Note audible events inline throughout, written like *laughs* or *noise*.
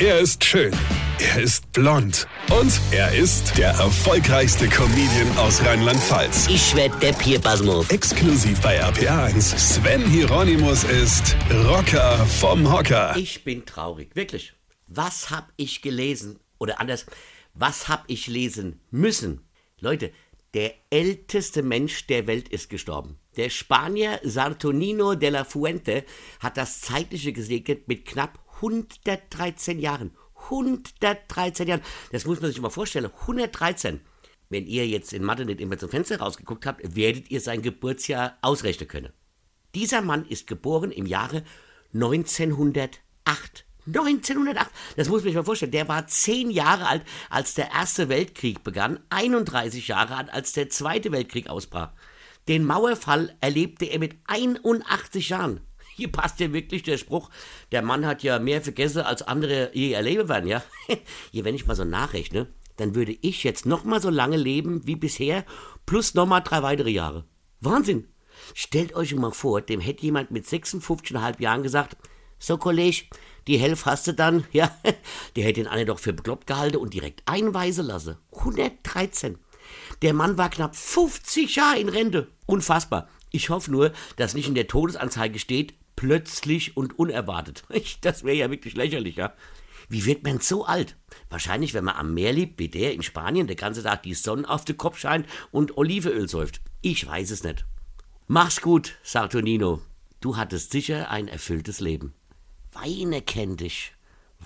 Er ist schön. Er ist blond. Und er ist der erfolgreichste Comedian aus Rheinland-Pfalz. Ich werd der Pierpasmus. Exklusiv bei RPA1. Sven Hieronymus ist Rocker vom Hocker. Ich bin traurig, wirklich. Was hab ich gelesen? Oder anders, was hab ich lesen müssen? Leute, der älteste Mensch der Welt ist gestorben. Der Spanier Sartonino de la Fuente hat das Zeitliche gesegnet mit knapp 113 Jahren. 113 Jahren. Das muss man sich mal vorstellen. 113. Wenn ihr jetzt in Mathe nicht immer zum Fenster rausgeguckt habt, werdet ihr sein Geburtsjahr ausrechnen können. Dieser Mann ist geboren im Jahre 1908. 1908. Das muss man sich mal vorstellen. Der war zehn Jahre alt, als der Erste Weltkrieg begann, 31 Jahre alt, als der Zweite Weltkrieg ausbrach. Den Mauerfall erlebte er mit 81 Jahren. Hier passt ja wirklich der Spruch, der Mann hat ja mehr vergessen, als andere je erleben werden, ja? *laughs* Hier, wenn ich mal so nachrechne, dann würde ich jetzt noch mal so lange leben wie bisher, plus noch mal drei weitere Jahre. Wahnsinn! Stellt euch mal vor, dem hätte jemand mit 56,5 Jahren gesagt, so Kollege, die Hälfte hast du dann, *laughs* ja, der hätte den einen doch für bekloppt gehalten und direkt einweisen lassen. 113. Der Mann war knapp 50 Jahre in Rente. Unfassbar. Ich hoffe nur, dass nicht in der Todesanzeige steht, plötzlich und unerwartet. *laughs* Das wäre ja wirklich lächerlich, ja. Wie wird man so alt? Wahrscheinlich, wenn man am Meer lebt, wie der in Spanien, der ganze Tag die Sonne auf den Kopf scheint und Olivenöl säuft. Ich weiß es nicht. Mach's gut, Sartonino. Du hattest sicher ein erfülltes Leben. Weine kenn dich.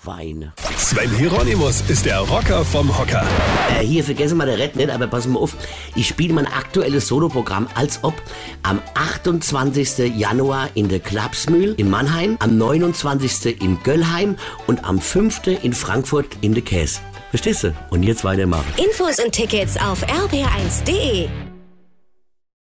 Weine. Sven Hieronymus ist der Rocker vom Hocker. Äh, hier, vergessen wir der Red nicht, aber pass mal auf. Ich spiele mein aktuelles Soloprogramm als ob am 28. Januar in der Klapsmühl in Mannheim, am 29. in Göllheim und am 5. in Frankfurt in der Käse. Verstehst du? Und jetzt weitermachen. Infos und Tickets auf rb1.de.